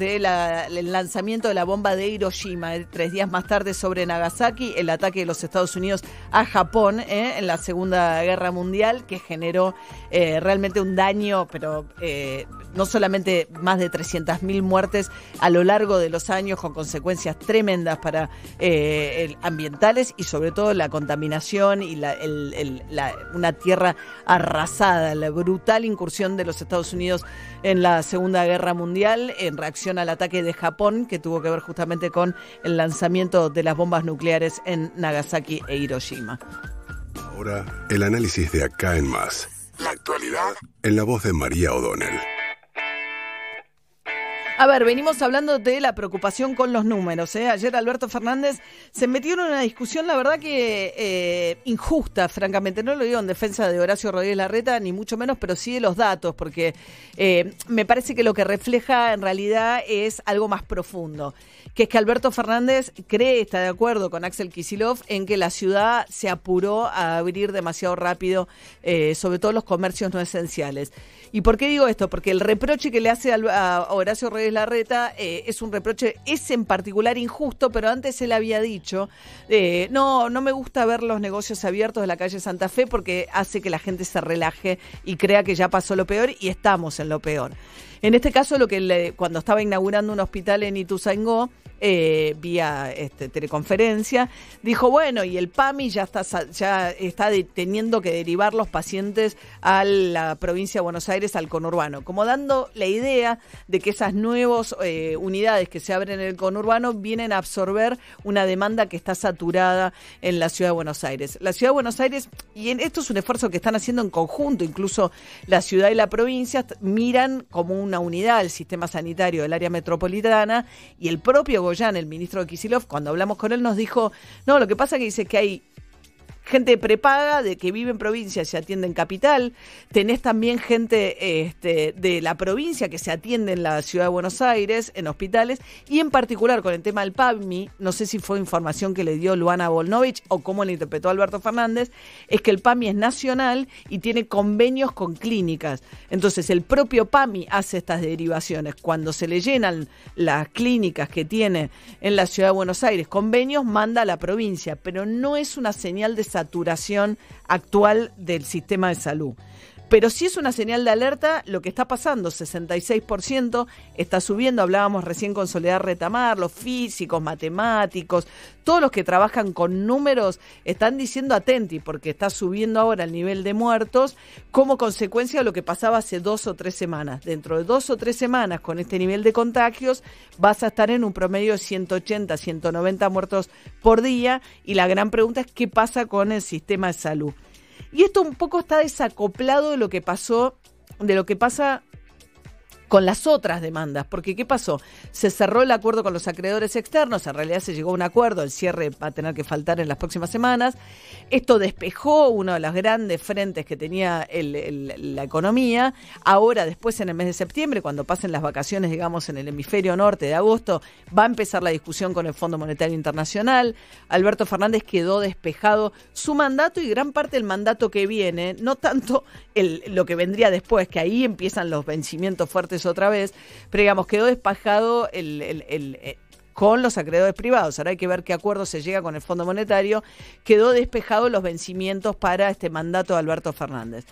del lanzamiento de la bomba de Hiroshima, eh, tres días más tarde sobre Nagasaki, el ataque de los Estados Unidos a Japón eh, en la Segunda Guerra Mundial, que generó eh, realmente un daño, pero no solamente más de 300.000 muertes a lo largo de los años, con consecuencias tremendas para ambientales y sobre todo la contaminación y una tierra arrasada, la brutal incursión de los Estados Unidos en la Segunda Guerra Mundial en reacción al ataque de Japón que tuvo que ver justamente con el lanzamiento de las bombas nucleares en Nagasaki e Hiroshima. Ahora, el análisis de acá en más. La actualidad en la voz de María O'Donnell. A ver, venimos hablando de la preocupación con los números. ¿eh? Ayer Alberto Fernández se metió en una discusión, la verdad que eh, injusta, francamente. No lo digo en defensa de Horacio Rodríguez Larreta, ni mucho menos, pero sí de los datos, porque eh, me parece que lo que refleja en realidad es algo más profundo, que es que Alberto Fernández cree, está de acuerdo con Axel Kisilov, en que la ciudad se apuró a abrir demasiado rápido, sobre todo los comercios no esenciales. ¿Y por qué digo esto? Porque el reproche que le hace a Horacio Rodríguez Larreta eh, es un reproche, es en particular injusto, pero antes él había dicho, eh, no, no me gusta ver los negocios abiertos de la calle Santa Fe porque hace que la gente se relaje y crea que ya pasó lo peor y estamos en lo peor. En este caso, lo que le, cuando estaba inaugurando un hospital en Ituzaingó, eh, vía este, teleconferencia, dijo, bueno, y el PAMI ya está, ya está teniendo que derivar los pacientes a la provincia de Buenos Aires, al conurbano, como dando la idea de que esas nuevas eh, unidades que se abren en el conurbano vienen a absorber una demanda que está saturada en la ciudad de Buenos Aires. La ciudad de Buenos Aires, y en, esto es un esfuerzo que están haciendo en conjunto, incluso la ciudad y la provincia miran como una unidad el sistema sanitario del área metropolitana y el propio el ministro de Kisilov, cuando hablamos con él, nos dijo, no, lo que pasa es que dice que hay gente prepaga de que vive en provincia se atiende en capital, tenés también gente este, de la provincia que se atiende en la ciudad de Buenos Aires, en hospitales, y en particular con el tema del PAMI, no sé si fue información que le dio Luana Volnovich o cómo le interpretó Alberto Fernández, es que el PAMI es nacional y tiene convenios con clínicas. Entonces el propio PAMI hace estas derivaciones. Cuando se le llenan las clínicas que tiene en la ciudad de Buenos Aires convenios, manda a la provincia, pero no es una señal de saturación actual del sistema de salud. Pero sí es una señal de alerta lo que está pasando, 66% está subiendo, hablábamos recién con Soledad Retamar, los físicos, matemáticos, todos los que trabajan con números están diciendo atenti porque está subiendo ahora el nivel de muertos como consecuencia de lo que pasaba hace dos o tres semanas. Dentro de dos o tres semanas con este nivel de contagios vas a estar en un promedio de 180, 190 muertos por día y la gran pregunta es qué pasa con el sistema de salud. Y esto un poco está desacoplado de lo que pasó, de lo que pasa con las otras demandas, porque ¿qué pasó? Se cerró el acuerdo con los acreedores externos, en realidad se llegó a un acuerdo, el cierre va a tener que faltar en las próximas semanas. Esto despejó uno de los grandes frentes que tenía la economía. Ahora, después en el mes de septiembre, cuando pasen las vacaciones, digamos, en el hemisferio norte de agosto, va a empezar la discusión con el Fondo Monetario Internacional. Alberto Fernández quedó despejado su mandato y gran parte del mandato que viene, no tanto lo que vendría después, que ahí empiezan los vencimientos fuertes otra vez, pero digamos, quedó despajado el, eh, con los acreedores privados. Ahora hay que ver qué acuerdo se llega con el Fondo Monetario. Quedó despejado los vencimientos para este mandato de Alberto Fernández.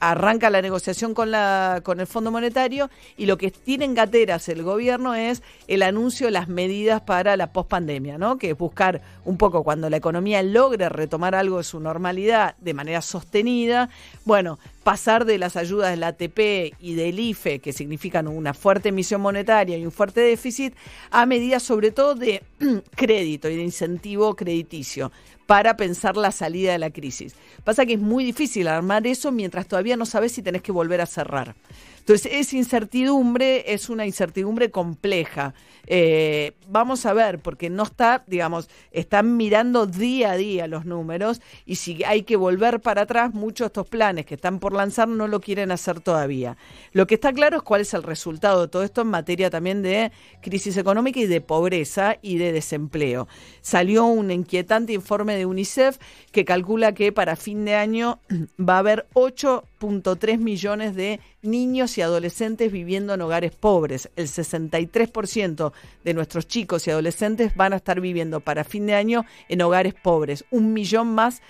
Arranca la negociación con, el Fondo Monetario y lo que tiene en gateras el gobierno es el anuncio de las medidas para la pospandemia, ¿no? que es buscar un poco cuando la economía logre retomar algo de su normalidad de manera sostenida, bueno, pasar de las ayudas del ATP y del IFE, que significan una fuerte emisión monetaria y un fuerte déficit, a medidas sobre todo de crédito y de incentivo crediticio para pensar la salida de la crisis. Pasa que es muy difícil armar eso mientras todavía no sabes si tenés que volver a cerrar. Entonces, esa incertidumbre es una incertidumbre compleja. Eh, vamos a ver, porque no está, digamos, están mirando día a día los números y si hay que volver para atrás, muchos de estos planes que están por lanzar no lo quieren hacer todavía. Lo que está claro es cuál es el resultado de todo esto en materia también de crisis económica y de pobreza y de desempleo. Salió un inquietante informe de UNICEF que calcula que para fin de año va a haber 8.3 millones de niños y adolescentes viviendo en hogares pobres. El 63% de nuestros chicos y adolescentes van a estar viviendo para fin de año en hogares pobres. Un millón más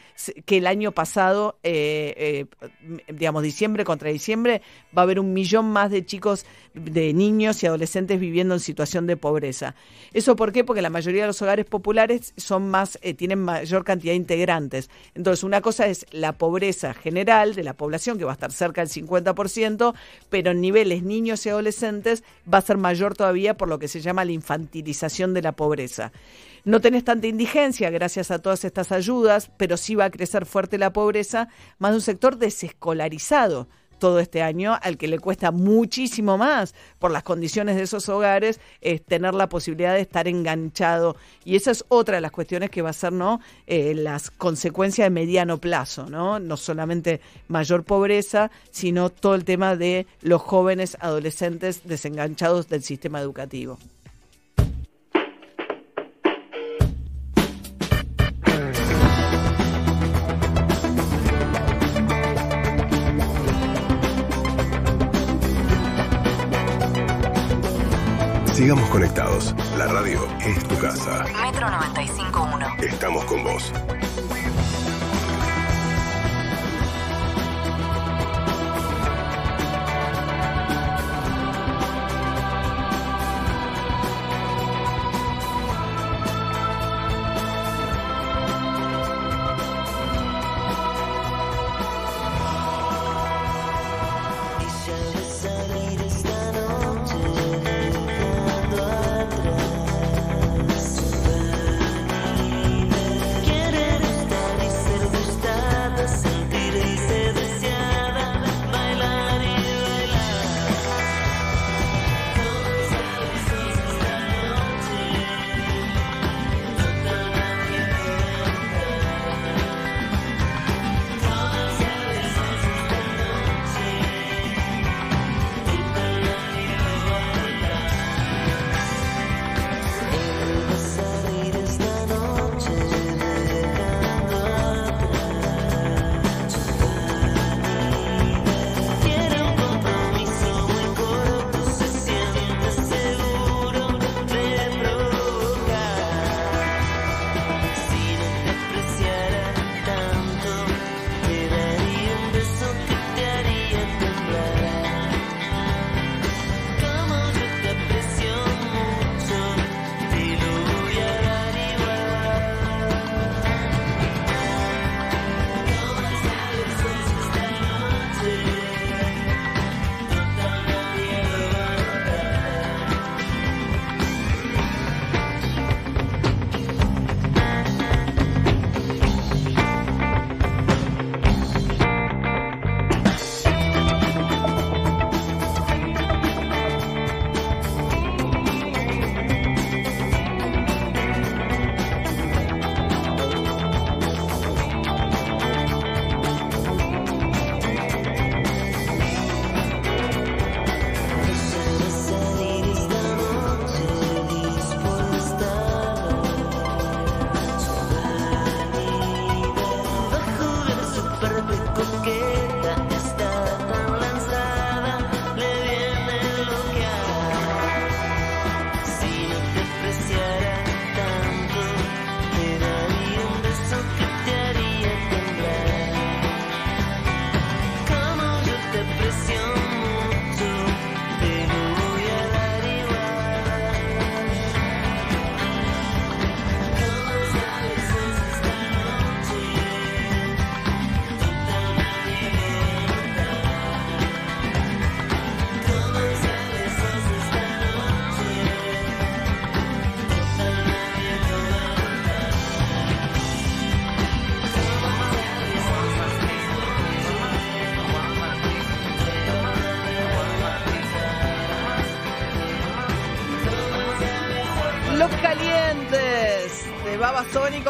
que el año pasado, eh, eh, digamos, diciembre contra diciembre, va a haber un millón más de chicos, de niños y adolescentes viviendo en situación de pobreza. ¿Eso por qué? Porque la mayoría de los hogares populares son más, eh, tienen mayor cantidad de integrantes. Entonces, una cosa es la pobreza general de la población, que va a estar cerca del 50%, pero en niveles niños y adolescentes va a ser mayor todavía por lo que se llama la infantilización de la pobreza. No tenés tanta indigencia gracias a todas estas ayudas, pero sí va a crecer fuerte la pobreza, más de un sector desescolarizado todo este año, al que le cuesta muchísimo más por las condiciones de esos hogares, es tener la posibilidad de estar enganchado. Y esa es otra de las cuestiones que va a ser ¿no? Eh, las consecuencias de mediano plazo, ¿no? No solamente mayor pobreza, sino todo el tema de los jóvenes adolescentes desenganchados del sistema educativo. Sigamos conectados. La radio es tu casa. Metro 95.1. Estamos con vos.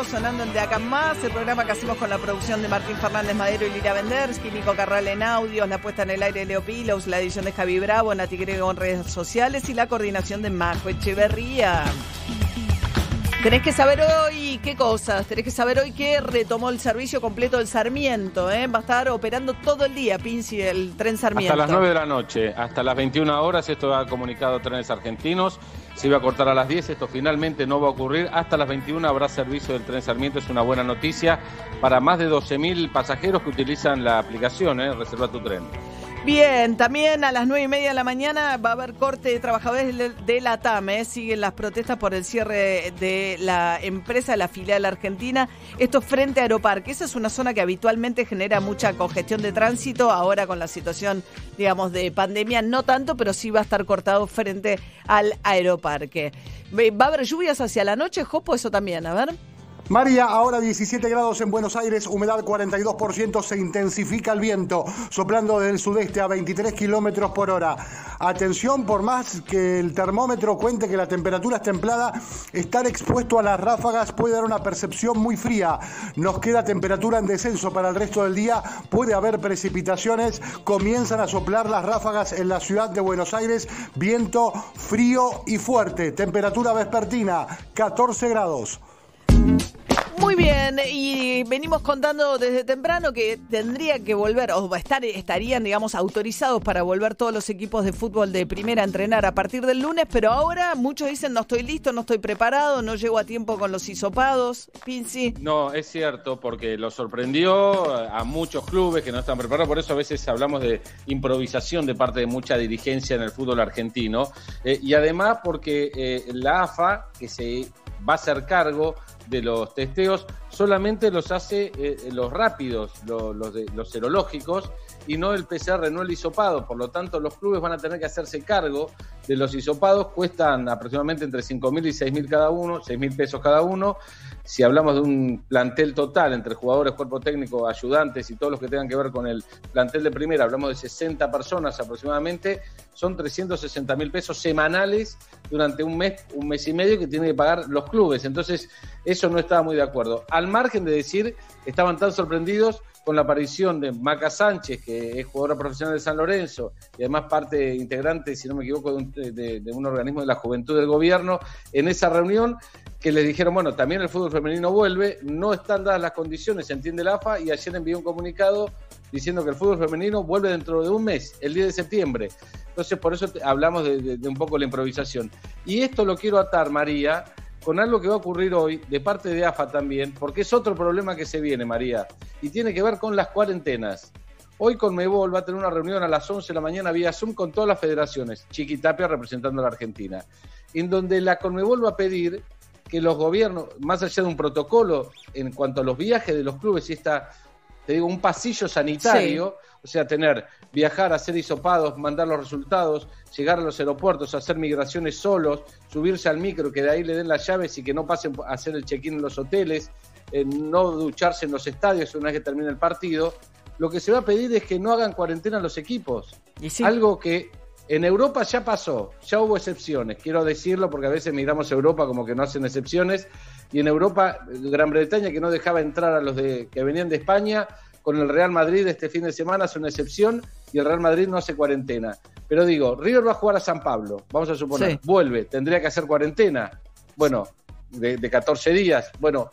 Sonando en De Acá Más, el programa que hacemos con la producción de Martín Fernández Madero y Lira Vendersky, Nico Carral en audios, la puesta en el aire de Leo Pilos, la edición de Javi Bravo, Nati Grego en redes sociales y la coordinación de Majo Echeverría. Tenés que saber hoy qué cosas, tenés que saber hoy que retomó el servicio completo del Sarmiento, ¿eh? va a estar operando todo el día, Pinci, el tren Sarmiento. Hasta las 9 de la noche, hasta las 21 horas, esto ha comunicado Trenes Argentinos, se iba a cortar a las 10, esto finalmente no va a ocurrir, hasta las 21 habrá servicio del tren Sarmiento, es una buena noticia para más de 12.000 pasajeros que utilizan la aplicación, ¿eh? Reserva tu tren. Bien, también a las nueve y media de la mañana va a haber corte de trabajadores de la TAME. ¿eh? Siguen las protestas por el cierre de la empresa, la filial argentina. Esto frente a Aeroparque. Esa es una zona que habitualmente genera mucha congestión de tránsito. Ahora con la situación, digamos, de pandemia, no tanto, pero sí va a estar cortado frente al Aeroparque. ¿Va a haber lluvias hacia la noche, Jopo? Eso también, a ver. María, ahora 17 grados en Buenos Aires, humedad 42%, se intensifica el viento, soplando del sudeste a 23 kilómetros por hora. Atención, por más que el termómetro cuente que la temperatura es templada, estar expuesto a las ráfagas puede dar una percepción muy fría. Nos queda temperatura en descenso para el resto del día, puede haber precipitaciones, comienzan a soplar las ráfagas en la ciudad de Buenos Aires, viento frío y fuerte, temperatura vespertina 14 grados. Muy bien, y venimos contando desde temprano que tendría que volver, o estar, estarían, digamos, autorizados para volver todos los equipos de fútbol de primera a entrenar a partir del lunes, pero ahora muchos dicen no estoy listo, no estoy preparado, no llego a tiempo con los hisopados. Pinci. No, es cierto, porque lo sorprendió a muchos clubes que no están preparados, por eso a veces hablamos de improvisación de parte de mucha dirigencia en el fútbol argentino, eh, y además porque eh, la AFA, que se va a hacer cargo de los testeos solamente los hace eh, los rápidos, los, los serológicos, y no el PCR, no el hisopado. Por lo tanto, los clubes van a tener que hacerse cargo de los hisopados. Cuestan aproximadamente entre 5 mil y 6 mil cada uno, 6 mil pesos cada uno. Si hablamos de un plantel total entre jugadores, cuerpo técnico, ayudantes y todos los que tengan que ver con el plantel de primera, hablamos de 60 personas aproximadamente, son 360 mil pesos semanales durante un mes, un mes y medio que tienen que pagar los clubes. Entonces, eso no estaba muy de acuerdo. Al margen de decir, estaban tan sorprendidos con la aparición de Maca Sánchez, que es jugadora profesional de San Lorenzo y además parte integrante, si no me equivoco, de un, de un, organismo de la juventud del gobierno, en esa reunión que les dijeron, bueno, también el fútbol femenino vuelve, no están dadas las condiciones, se entiende la AFA, y ayer envió un comunicado diciendo que el fútbol femenino vuelve dentro de un mes, el 10 de septiembre. Entonces, por eso hablamos de, de un poco la improvisación. Y esto lo quiero atar, María, con algo que va a ocurrir hoy de parte de AFA también, porque es otro problema que se viene, María, y tiene que ver con las cuarentenas. Hoy con Mebol va a tener una reunión a las 11 de la mañana vía Zoom con todas las federaciones, Chiquitapia representando a la Argentina, en donde la Conmebol va a pedir que los gobiernos, más allá de un protocolo en cuanto a los viajes de los clubes y esta, te digo, un pasillo sanitario, o sea, tener, viajar, hacer hisopados, mandar los resultados, llegar a los aeropuertos, hacer migraciones solos, subirse al micro, que de ahí le den las llaves y que no pasen a hacer el check-in en los hoteles, eh, no ducharse en los estadios una vez que termine el partido. Lo que se va a pedir es que no hagan cuarentena los equipos. Algo que en Europa ya pasó, ya hubo excepciones, quiero decirlo porque a veces miramos a Europa como que no hacen excepciones, y en Europa, Gran Bretaña que no dejaba entrar a los de, que venían de España, con el Real Madrid este fin de semana es una excepción y el Real Madrid no hace cuarentena. Pero digo, River va a jugar a San Pablo, vamos a suponer, vuelve, tendría que hacer cuarentena, bueno, de, de 14 días, bueno,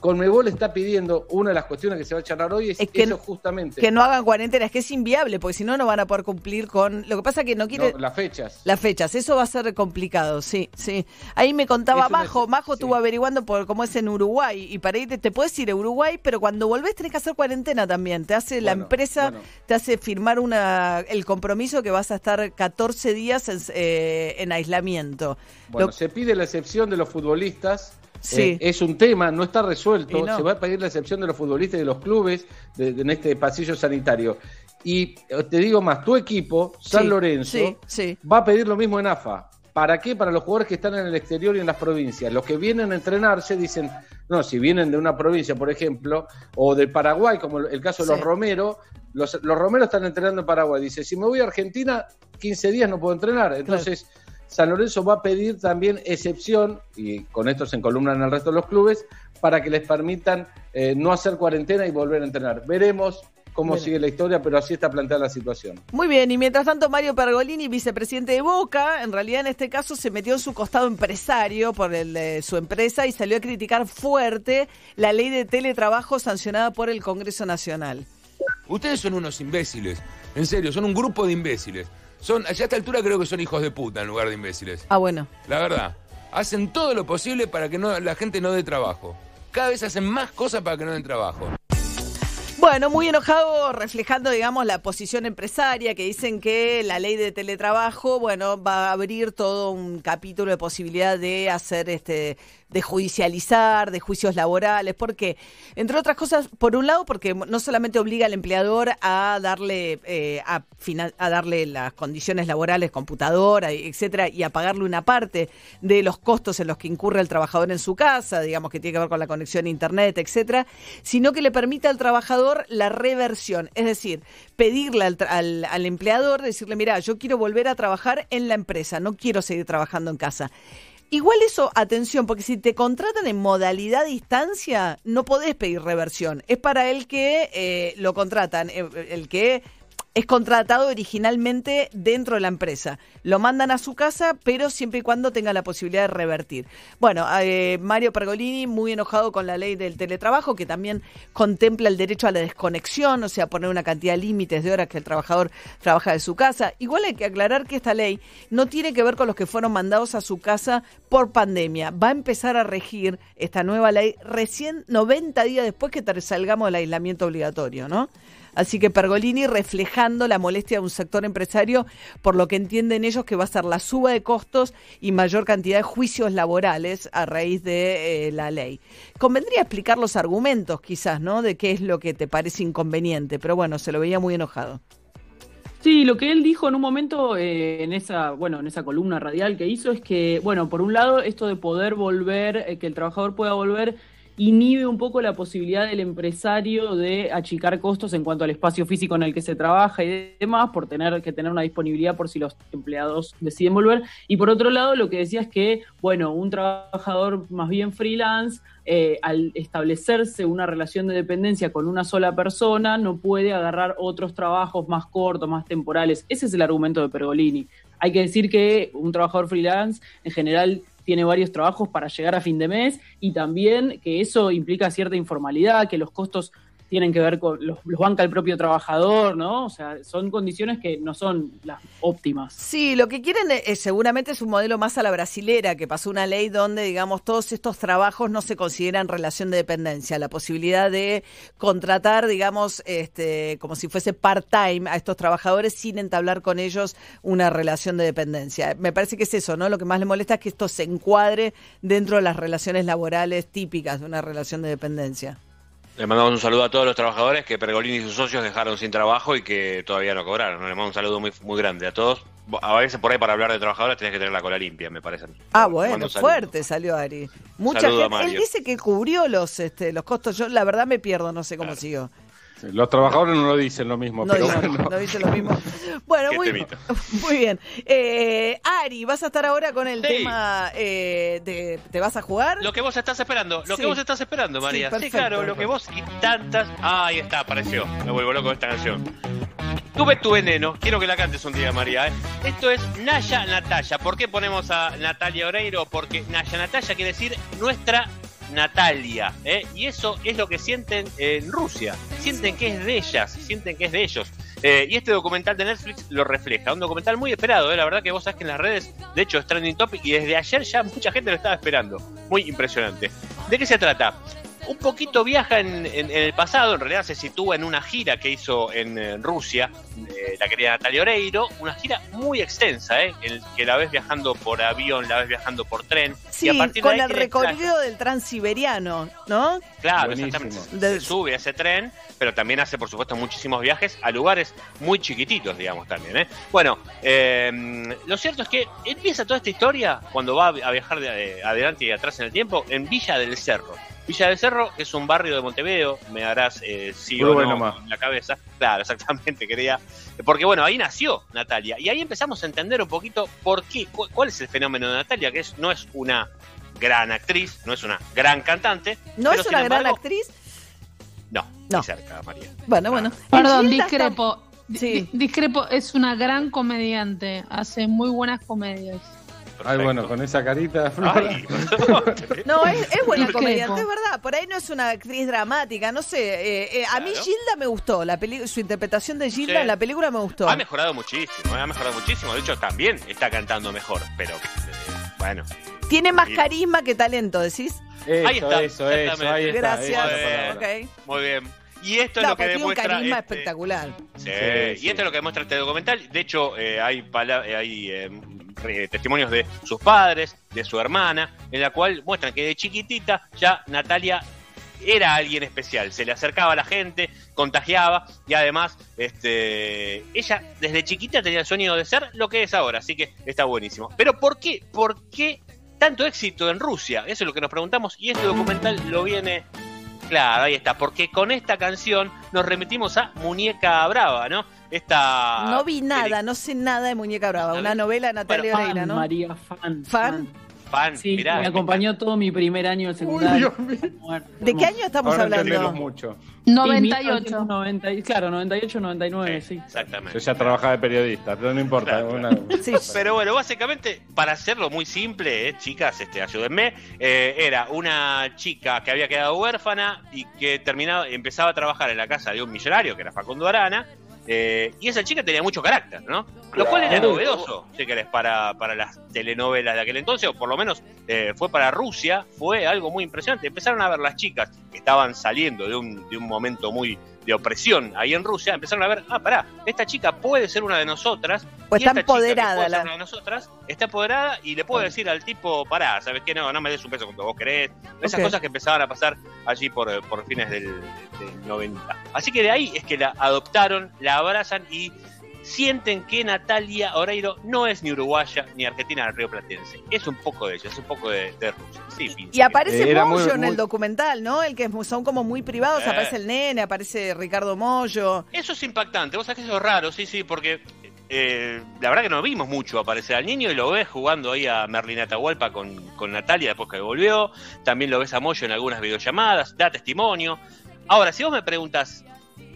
Conmebol está pidiendo, una de las cuestiones que se va a charlar hoy es, que, eso justamente. Que no hagan cuarentena, es que es inviable, porque si no, no van a poder cumplir con. Lo que pasa que no quiere. las fechas. Las fechas, eso va a ser complicado, sí, sí. Ahí me contaba Majo, Majo estuvo averiguando por cómo es en Uruguay, y para irte, te puedes ir a Uruguay, pero cuando volvés tenés que hacer cuarentena también. Te hace la empresa, te hace firmar una el compromiso que vas a estar 14 días en, eh, en aislamiento. Bueno, se pide la excepción de los futbolistas Sí. Eh, es un tema, no está resuelto. Se va a pedir la excepción de los futbolistas y de los clubes en este pasillo sanitario. Y eh, te digo más, tu equipo, San Lorenzo, va a pedir lo mismo en AFA. ¿Para qué? Para los jugadores que están en el exterior y en las provincias. Los que vienen a entrenarse dicen, no, si vienen de una provincia, por ejemplo, o del Paraguay, como el caso de los Romero, los, los Romero están entrenando en Paraguay. Dice, si me voy a Argentina, 15 días no puedo entrenar. Entonces, San Lorenzo va a pedir también excepción, y con esto se encolumnan el resto de los clubes, para que les permitan eh, no hacer cuarentena y volver a entrenar. Veremos cómo Bueno. sigue la historia, pero así está planteada la situación. Muy bien, y mientras tanto Mario Pergolini, vicepresidente de Boca, en realidad en este caso se metió en su costado empresario por el de su empresa y salió a criticar fuerte la ley de teletrabajo sancionada por el Congreso Nacional. Ustedes son unos imbéciles. En serio, son un grupo de imbéciles. Son, ya a esta altura creo que son hijos de puta en lugar de imbéciles. Ah, bueno. La verdad. Hacen todo lo posible para que no, la gente no dé trabajo. Cada vez hacen más cosas para que no den trabajo. Bueno, muy enojado, reflejando, digamos, la posición empresaria, que dicen que la ley de teletrabajo, bueno, va a abrir todo un capítulo de posibilidad de hacer este de judicializar, de juicios laborales, porque, entre otras cosas, por un lado, porque no solamente obliga al empleador a darle, eh, a, darle las condiciones laborales, computadora, etcétera, y a pagarle una parte de los costos en los que incurre el trabajador en su casa, digamos que tiene que ver con la conexión a internet, etcétera, sino que le permite al trabajador la reversión, es decir, pedirle al, al, al empleador, decirle, mira, yo quiero volver a trabajar en la empresa, no quiero seguir trabajando en casa. Igual eso, atención, porque si te contratan en modalidad distancia, no podés pedir reversión. Es para el que eh, lo contratan, eh, el que es contratado originalmente dentro de la empresa. Lo mandan a su casa, pero siempre y cuando tenga la posibilidad de revertir. Bueno, eh, Mario Pergolini muy enojado con la ley del teletrabajo, que también contempla el derecho a la desconexión, o sea, poner una cantidad de límites de horas que el trabajador trabaja de su casa. Igual hay que aclarar que esta ley no tiene que ver con los que fueron mandados a su casa por pandemia. Va a empezar a regir esta nueva ley recién 90 días después que salgamos del aislamiento obligatorio, ¿no? Así que Pergolini reflejando la molestia de un sector empresario por lo que entienden ellos que va a ser la suba de costos y mayor cantidad de juicios laborales a raíz de eh, la ley. Convendría explicar los argumentos quizás, ¿no? De qué es lo que te parece inconveniente, pero bueno, se lo veía muy enojado. Sí, lo que él dijo en un momento eh, en esa, bueno, en esa columna radial que hizo es que, bueno, por un lado, esto de poder volver, eh, que el trabajador pueda volver, inhibe un poco la posibilidad del empresario de achicar costos en cuanto al espacio físico en el que se trabaja y demás, por tener que tener una disponibilidad por si los empleados deciden volver. Y por otro lado, lo que decía es que, bueno, un trabajador más bien freelance, eh, al establecerse una relación de dependencia con una sola persona, no puede agarrar otros trabajos más cortos, más temporales. Ese es el argumento de Pergolini. Hay que decir que un trabajador freelance en general tiene varios trabajos para llegar a fin de mes y también que eso implica cierta informalidad, que los costos tienen que ver con los, los banca el propio trabajador, ¿no? O sea, son condiciones que no son las óptimas. Sí, lo que quieren es, seguramente es un modelo más a la brasilera, que pasó una ley donde, digamos, todos estos trabajos no se consideran relación de dependencia. La posibilidad de contratar, digamos, este, como si fuese part-time a estos trabajadores sin entablar con ellos una relación de dependencia. Me parece que es eso, ¿no? Lo que más le molesta es que esto se encuadre dentro de las relaciones laborales típicas de una relación de dependencia. Le mandamos un saludo a todos los trabajadores que Pergolini y sus socios dejaron sin trabajo y que todavía no cobraron. Le mando un saludo muy, muy grande a todos. A veces por ahí para hablar de trabajadores tenés que tener la cola limpia, me parece. Ah, bueno, fuerte salió Ari. Mucha gente. Él dice que cubrió los, este, los costos. Yo, la verdad, me pierdo, no sé cómo siguió. Los trabajadores no lo dicen lo mismo, No, pero dice- bueno. no lo mismo. Bueno, muy, bien. Eh, Ari, vas a estar ahora con el Sí. tema. eh, de- ¿Te vas a jugar? Lo que vos estás esperando, lo Sí. que vos estás esperando, María. Sí, Sí, perfecto. claro, lo que vos y tantas. Ah, ahí está, apareció. Me vuelvo loco con esta canción. Tuve tu veneno, quiero que la cantes un día, María. ¿eh? Esto es Naya Natalia. ¿Por qué ponemos a Natalia Oreiro? Porque Naya Natalia quiere decir nuestra Natalia. ¿eh? Y eso es lo que sienten en Rusia. Sienten que es de ellas, sienten que es de ellos. Eh, y este documental de Netflix lo refleja. Un documental muy esperado, ¿eh? la verdad que vos sabés que en las redes, de hecho, es trending topic y desde ayer ya mucha gente lo estaba esperando. Muy impresionante. ¿De qué se trata? Un poquito viaja en, en- en el pasado, en realidad se sitúa en una gira que hizo en, eh, Rusia, eh, la querida Natalia Oreiro, una gira muy extensa, ¿eh? El, que la ves viajando por avión, la ves viajando por tren. sí, y a partir de con ahí el recorrido del transiberiano, ¿no? Claro, Buenísimo. exactamente. Del- Se sube a ese tren, pero también hace, por supuesto, muchísimos viajes a lugares muy chiquititos, digamos, también. ¿eh? Bueno, eh, lo cierto es que empieza toda esta historia cuando va a viajar de, de adelante y atrás en el tiempo en Villa del Cerro. Villa del Cerro, que es un barrio de Montevideo, me harás eh, sí o no en la cabeza. Claro, exactamente, quería. Porque bueno, ahí nació Natalia. Y ahí empezamos a entender un poquito por qué, cu- cuál es el fenómeno de Natalia, que es, no es una gran actriz, no es una gran cantante. ¿No pero es una gran actriz? No, No. ni cerca, María. Bueno, bueno. Perdón, discrepo. Di- Sí. di- Discrepo, es una gran comediante. Hace muy buenas comedias. Ay, bueno, con esa carita. Ay, No, es, es buena comediante, es verdad. Por ahí no es una actriz dramática, no sé. eh, eh, a mí Claro. Gilda me gustó. La peli- su interpretación de Gilda Sí. en la película me gustó. ha mejorado muchísimo, eh, ha mejorado muchísimo. De hecho, también está cantando mejor, pero eh, bueno. Tiene más carisma que talento, decís. Eso, Ahí está, eso, eso, ahí exactamente. está. Gracias. la Bien. palabra. Ok. Muy bien. Y esto es No, lo que porque tiene un demuestra. carisma este- espectacular. Sí, Sí, y sí. esto es lo que demuestra este documental. De hecho, eh, hay, pala- hay eh, testimonios de sus padres, de su hermana, en la cual muestran que de chiquitita ya Natalia era alguien especial. Se le acercaba a la gente, contagiaba y además este, ella desde chiquita tenía el sueño de ser lo que es ahora. Así que está buenísimo. Pero ¿por qué? ¿Por qué tanto éxito en Rusia? Eso es lo que nos preguntamos y este documental lo viene Claro, ahí está, porque con esta canción nos remitimos a Muñeca Brava, ¿no? Esta No vi nada, no sé nada de Muñeca Brava. Una novela de Natalia Fan, ¿no? María, fan. ¿Fan? fan, Sí, mirá, me acompañó todo mi primer año de secundaria. ¿De qué año estamos Ahora hablando? entendemos mucho. 98. 1990, claro, 98, 99, sí. Exactamente. Yo ya trabajaba de periodista, pero no importa. Claro, una- Sí. Pero bueno, básicamente, para hacerlo muy simple, eh, chicas, este, ayúdenme, eh, era una chica que había quedado huérfana y que terminaba, empezaba a trabajar en la casa de un millonario, que era Facundo Arana, eh, y esa chica tenía mucho carácter, ¿no? Lo cual era novedoso, si querés, para, para las telenovelas de aquel entonces, o por lo menos eh, fue para Rusia, fue algo muy impresionante. Empezaron a ver las chicas que estaban saliendo de un, de un momento muy de opresión ahí en Rusia, empezaron a ver, ah, pará, esta chica puede ser una de nosotras, Pues y está esta chica que empoderada puede ser una de nosotras está empoderada y le puede decir al tipo, pará, ¿sabes qué? No, no me des un peso cuando vos querés. Esas cosas que empezaban a pasar allí por, eh, por fines del, del 90. Así que de ahí es que la adoptaron, la abrazan y sienten que Natalia Oreiro no es ni uruguaya ni argentina del río platense. Es un poco de ella, es un poco de, de Rusia. Sí. Y aparece muy- Moyo en muy- el documental, ¿no? El que es- son como muy privados, Eh. aparece el nene, aparece Ricardo Moyo. Eso es impactante, vos sabés que eso es raro, sí, sí, porque eh, la verdad que no vimos mucho aparecer al niño y lo ves jugando ahí a Merlin Atahualpa con, con Natalia después que volvió, también lo ves a Moyo en algunas videollamadas, da testimonio. Ahora, si vos me preguntas,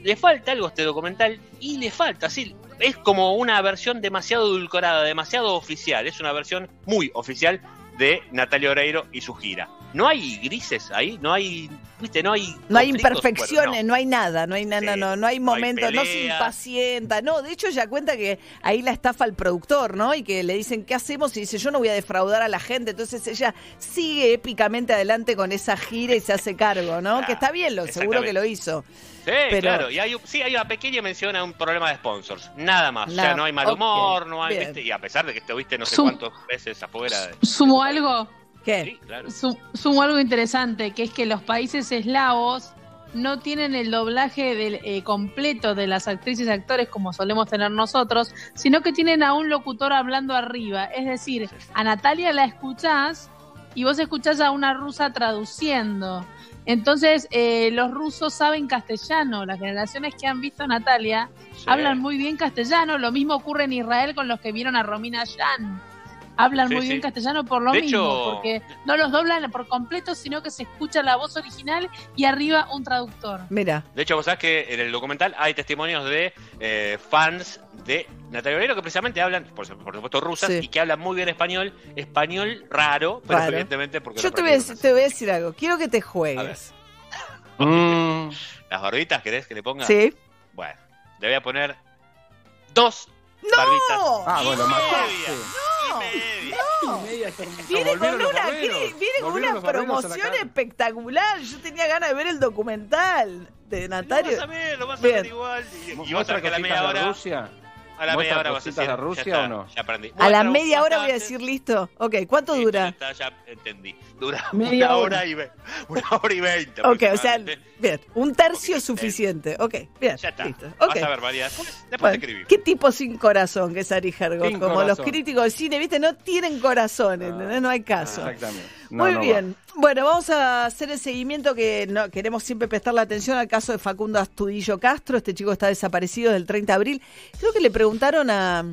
¿le falta algo a este documental? Y le falta, sí, es como una versión demasiado edulcorada, demasiado oficial, es una versión muy oficial de Natalia Oreiro y su gira. No hay grises ahí, no hay, viste, no hay... No hay imperfecciones, bueno, no. hay nada, no hay nada, Sí, no, no hay no hay momentos, no, se peleas. impacienta, no, de hecho ella cuenta que ahí la estafa el productor, ¿no? Y que le dicen, ¿qué hacemos? Y dice, yo no voy a defraudar a la gente, entonces ella sigue épicamente adelante con esa gira y se hace cargo, ¿no? Que está bien, lo seguro que lo hizo. Sí, Pero- claro. Y hay, un- sí, hay una pequeña mención a un problema de sponsors. Nada más. Nada. Ya no hay mal humor, no hay. Y a pesar de que estuviste no sé Su- cuántas veces afuera. de- Sumo algo, ¿Qué? Sí, claro. su- sumo algo interesante, que es que los países eslavos no tienen el doblaje del, eh, completo de las actrices y actores como solemos tener nosotros, sino que tienen a un locutor hablando arriba. Es decir, a Natalia la escuchás y vos escuchás a una rusa traduciendo. Entonces, eh, los rusos saben castellano. Las generaciones que han visto a Natalia Sí. hablan muy bien castellano. Lo mismo ocurre en Israel con los que vieron a Romina Yan. Hablan Sí, muy sí. bien castellano por lo De mismo, hecho- porque no los doblan por completo, sino que se escucha la voz original y arriba un traductor. Mira, De hecho, vos sabés que en el documental hay testimonios de eh, fans de Natalia Oreiro que precisamente hablan, por, su- por supuesto, rusas Sí. y que hablan muy bien español. Español raro, pero Raro. evidentemente porque yo te voy, a decir, te voy a decir algo, quiero que te juegues. Mm. ¿Las barbitas querés que le ponga? ¿Sí? Bueno, le voy a poner dos barbitas. Ah, bueno, Y mataste. No, media. Viene con una, viene- viene con una promoción espectacular. Yo tenía ganas de ver el documental de Lo Natalia. vas a ver, lo vas a Bien. ver igual. Y, y vos ¿Muestra sabés que la cositas media de hora. Rusia? A la ¿Muestra media hora vas a decir. de Rusia ya está, o no? Ya aprendí. A la media hora voy a decir listo. Ok, ¿cuánto Sí, dura? Ya, está, ya entendí. Dura Media una hora. hora, y ve- una hora y veinte. Ok, o sea, bien, un tercio es suficiente. Ok, bien, Ya está. listo. Vas Ok. a ver, María. Después, Bueno, te escribí. qué tipo sin corazón que es Ari. Sin Como los corazón. críticos de cine, ¿viste? No tienen corazón, ¿entendés? No hay caso. Exactamente. No, Muy no va. Bueno, vamos a hacer el seguimiento que no, queremos siempre prestarle atención al caso de Facundo Astudillo Castro. Este chico está desaparecido desde el 30 de abril. Creo que le preguntaron a,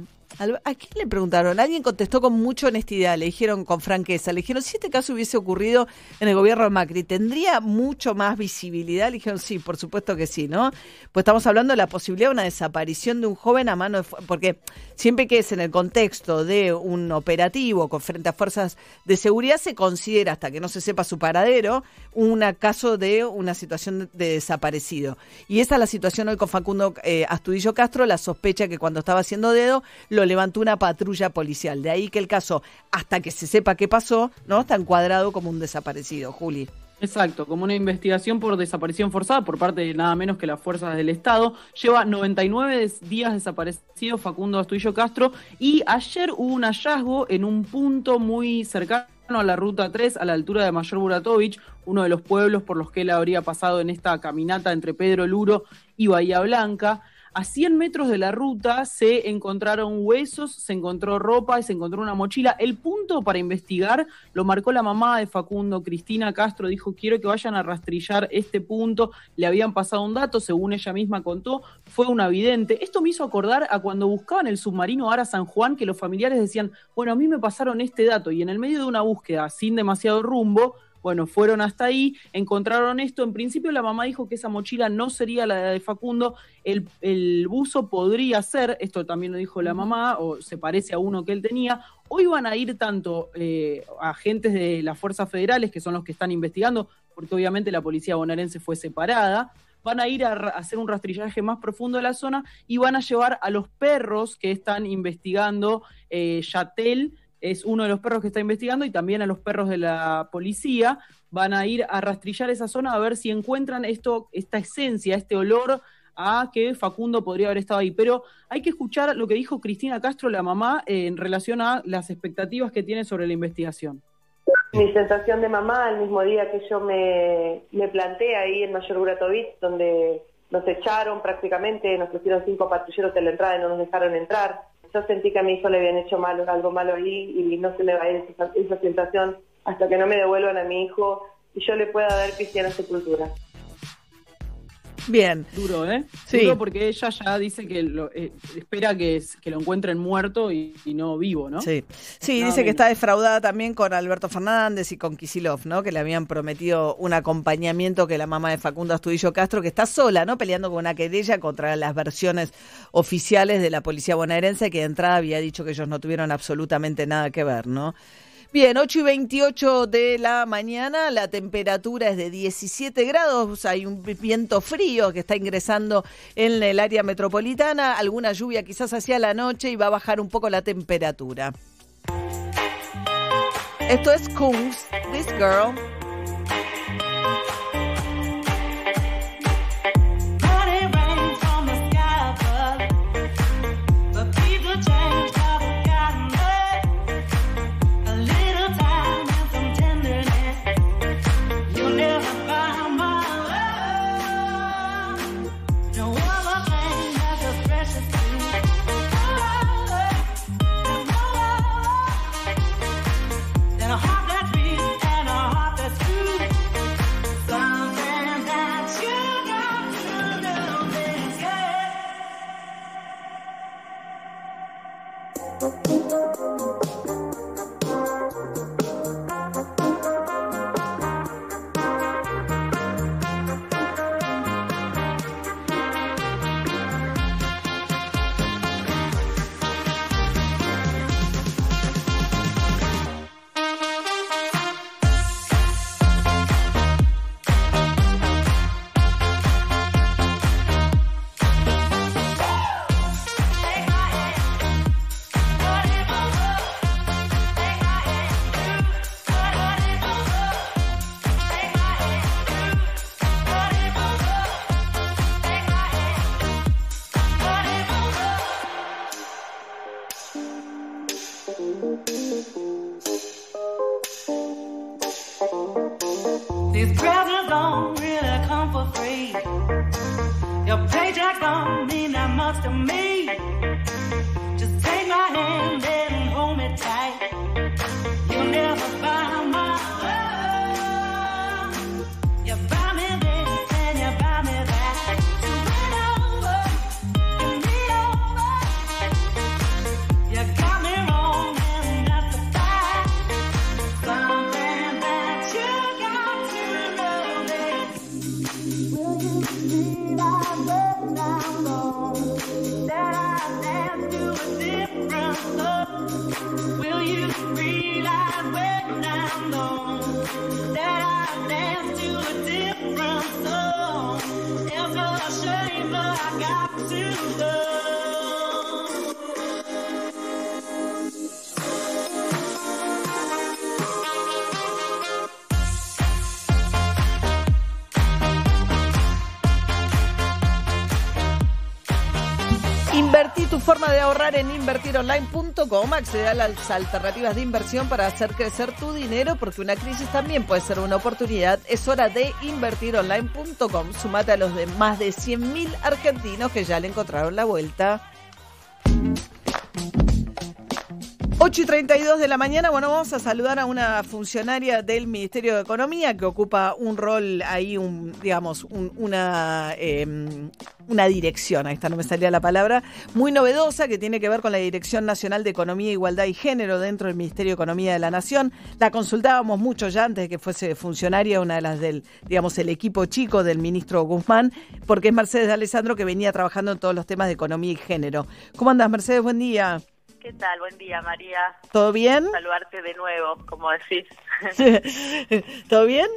¿A quién le preguntaron? Alguien contestó con mucha honestidad, le dijeron con franqueza, le dijeron, si este caso hubiese ocurrido en el gobierno de Macri, ¿tendría mucho más visibilidad? Le dijeron, sí, por supuesto que sí, ¿no? Pues estamos hablando de la posibilidad de una desaparición de un joven a mano de... Porque siempre que es en el contexto de un operativo con frente a fuerzas de seguridad, se considera, hasta que no se sepa su paradero, un caso de una situación de desaparecido. Y esa es la situación hoy con Facundo eh, Astudillo Castro, la sospecha que cuando estaba haciendo dedo lo levantó una patrulla policial. De ahí que el caso, hasta que se sepa qué pasó, no está encuadrado como un desaparecido, Juli. Exacto, como una investigación por desaparición forzada por parte de nada menos que las fuerzas del Estado. Lleva 99 des- días desaparecido Facundo Astudillo Castro y ayer hubo un hallazgo en un punto muy cercano a la ruta 3, a la altura de Mayor Buratovich, uno de los pueblos por los que él habría pasado en esta caminata entre Pedro Luro y Bahía Blanca. A 100 metros de la ruta se encontraron huesos, se encontró ropa y se encontró una mochila. El punto para investigar lo marcó la mamá de Facundo, Cristina Castro, dijo quiero que vayan a rastrillar este punto. Le habían pasado un dato, según ella misma contó, fue un evidente. Esto me hizo acordar a cuando buscaban el submarino Ara San Juan, que los familiares decían, bueno, a mí me pasaron este dato y en el medio de una búsqueda sin demasiado rumbo, bueno, fueron hasta ahí, encontraron esto. En principio la mamá dijo que esa mochila no sería la de Facundo, el, buzo podría ser, esto también lo dijo la mamá, o se parece a uno que él tenía. Hoy van a ir tanto eh, agentes de las fuerzas federales, que son los que están investigando, porque obviamente la policía bonaerense fue separada, van a ir a, hacer un rastrillaje más profundo de la zona y van a llevar a los perros que están investigando, eh, es uno de los perros que está investigando y también a los perros de la policía van a ir a rastrillar esa zona a ver si encuentran esto, esta esencia, este olor a que Facundo podría haber estado ahí. Pero hay que escuchar lo que dijo Cristina Castro, la mamá, en relación a las expectativas que tiene sobre la investigación. Mi sensación de mamá el mismo día que yo me, me planté ahí en Mayor Buratovich, donde nos echaron prácticamente, nos pusieron cinco patrulleros en la entrada y no nos dejaron entrar. Yo sentí que a mi hijo le habían hecho malo, algo malo ahí y no se me va a ir esa, esa sensación hasta que no me devuelvan a mi hijo y yo le pueda dar cristiana sepultura. Bien. Duro, ¿eh? Sí. Duro porque ella ya dice que lo, eh, espera que, que lo encuentren muerto y, y no vivo, ¿no? Sí, sí Nada dice que está defraudada también con Alberto Fernández y con Kisilov, ¿no? Que le habían prometido un acompañamiento que la mamá de Facundo Astudillo Castro, que está sola, ¿no? Peleando con una querella contra las versiones oficiales de la policía bonaerense, que de entrada había dicho que ellos no tuvieron absolutamente nada que ver, ¿no? Bien, 8 y 28 de la mañana, la temperatura es de 17 grados, hay un viento frío que está ingresando en el área metropolitana, alguna lluvia quizás hacia la noche y va a bajar un poco la temperatura. Esto es Kungs, This Girl. Just These presents don't really come for free. Your paycheck don't mean that much to me. Forma de ahorrar en invertironline.com. Accede a las alternativas de inversión para hacer crecer tu dinero, porque una crisis también puede ser una oportunidad. Es hora de invertironline.com. Sumate a los de más de 100.000 argentinos que ya le encontraron la vuelta. 8 y 32 de la mañana, bueno, vamos a saludar a una funcionaria del Ministerio de Economía que ocupa un rol ahí, un, digamos, un- una, eh, una dirección, ahí está, no me salía la palabra, muy novedosa que tiene que ver con la Dirección Nacional de Economía, Igualdad y Género dentro del Ministerio de Economía de la Nación. La consultábamos mucho ya antes de que fuese funcionaria, una de las del, digamos, el equipo chico del ministro Guzmán, porque es Mercedes de Alessandro que venía trabajando en todos los temas de economía y género. ¿Cómo andas, Mercedes? Buen día. ¿Qué tal? Buen día, María. ¿Todo bien? Saludarte de nuevo, como decís. ¿Todo bien?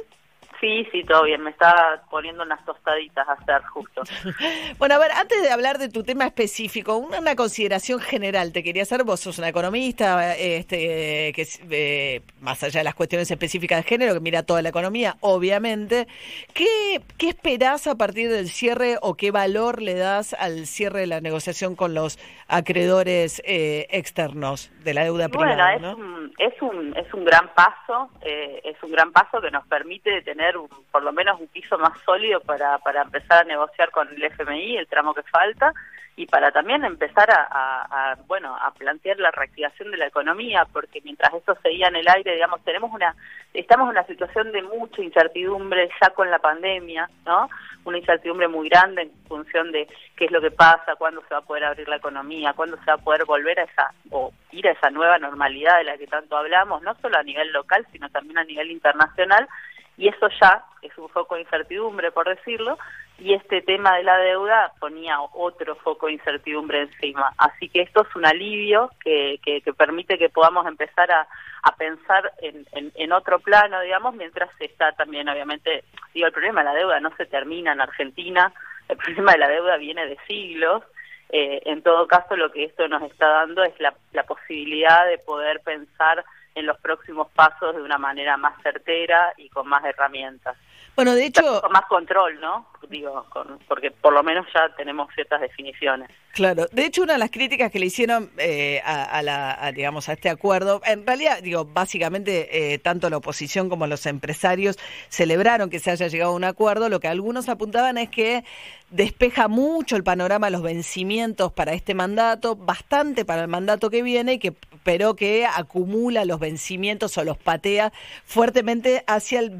Sí, sí, todo bien. Me estaba poniendo unas tostaditas a hacer justo. Bueno, a ver, antes de hablar de tu tema específico, una, una consideración general te quería hacer. Vos sos una economista, este, que es, eh, más allá de las cuestiones específicas de género, que mira toda la economía, obviamente. ¿Qué, ¿Qué esperás a partir del cierre o qué valor le das al cierre de la negociación con los acreedores eh, externos de la deuda Bueno, privada? es, ¿no? un, es, un, es un gran paso, eh, es un gran paso que nos permite tener un- por lo menos un piso más sólido para, para empezar a negociar con el FMI, el tramo que falta, y para también empezar a, bueno a plantear la reactivación de la economía, porque mientras esto seguía en el aire, digamos, tenemos una estamos en una situación de mucha incertidumbre ya con la pandemia, ¿no? Una incertidumbre muy grande en función de qué es lo que pasa, cuándo se va a poder abrir la economía, cuándo se va a poder volver a esa o ir a esa nueva normalidad de la que tanto hablamos, no solo a nivel local, sino también a nivel internacional, y eso ya es un foco de incertidumbre, por decirlo, y este tema de la deuda ponía otro foco de incertidumbre encima. Así que esto es un alivio que, que, que permite que podamos empezar a, pensar en, en, en otro plano, digamos, mientras está también, obviamente, digo, el problema de la deuda no se termina en Argentina, el problema de la deuda viene de siglos. Eh, en todo caso, lo que esto nos está dando es la, la posibilidad de poder pensar en los próximos pasos de una manera más certera y con más herramientas. Bueno, de hecho... Con más control, ¿no? Digo, con- porque por lo menos ya tenemos ciertas definiciones. Claro, de hecho una de las críticas que le hicieron eh, a, a la, a, digamos, a este acuerdo, en realidad, digo, básicamente eh, tanto la oposición como los empresarios celebraron que se haya llegado a un acuerdo. Lo que algunos apuntaban es que despeja mucho el panorama de los vencimientos para este mandato, bastante para el mandato que viene, que, pero que acumula los vencimientos o los patea fuertemente hacia el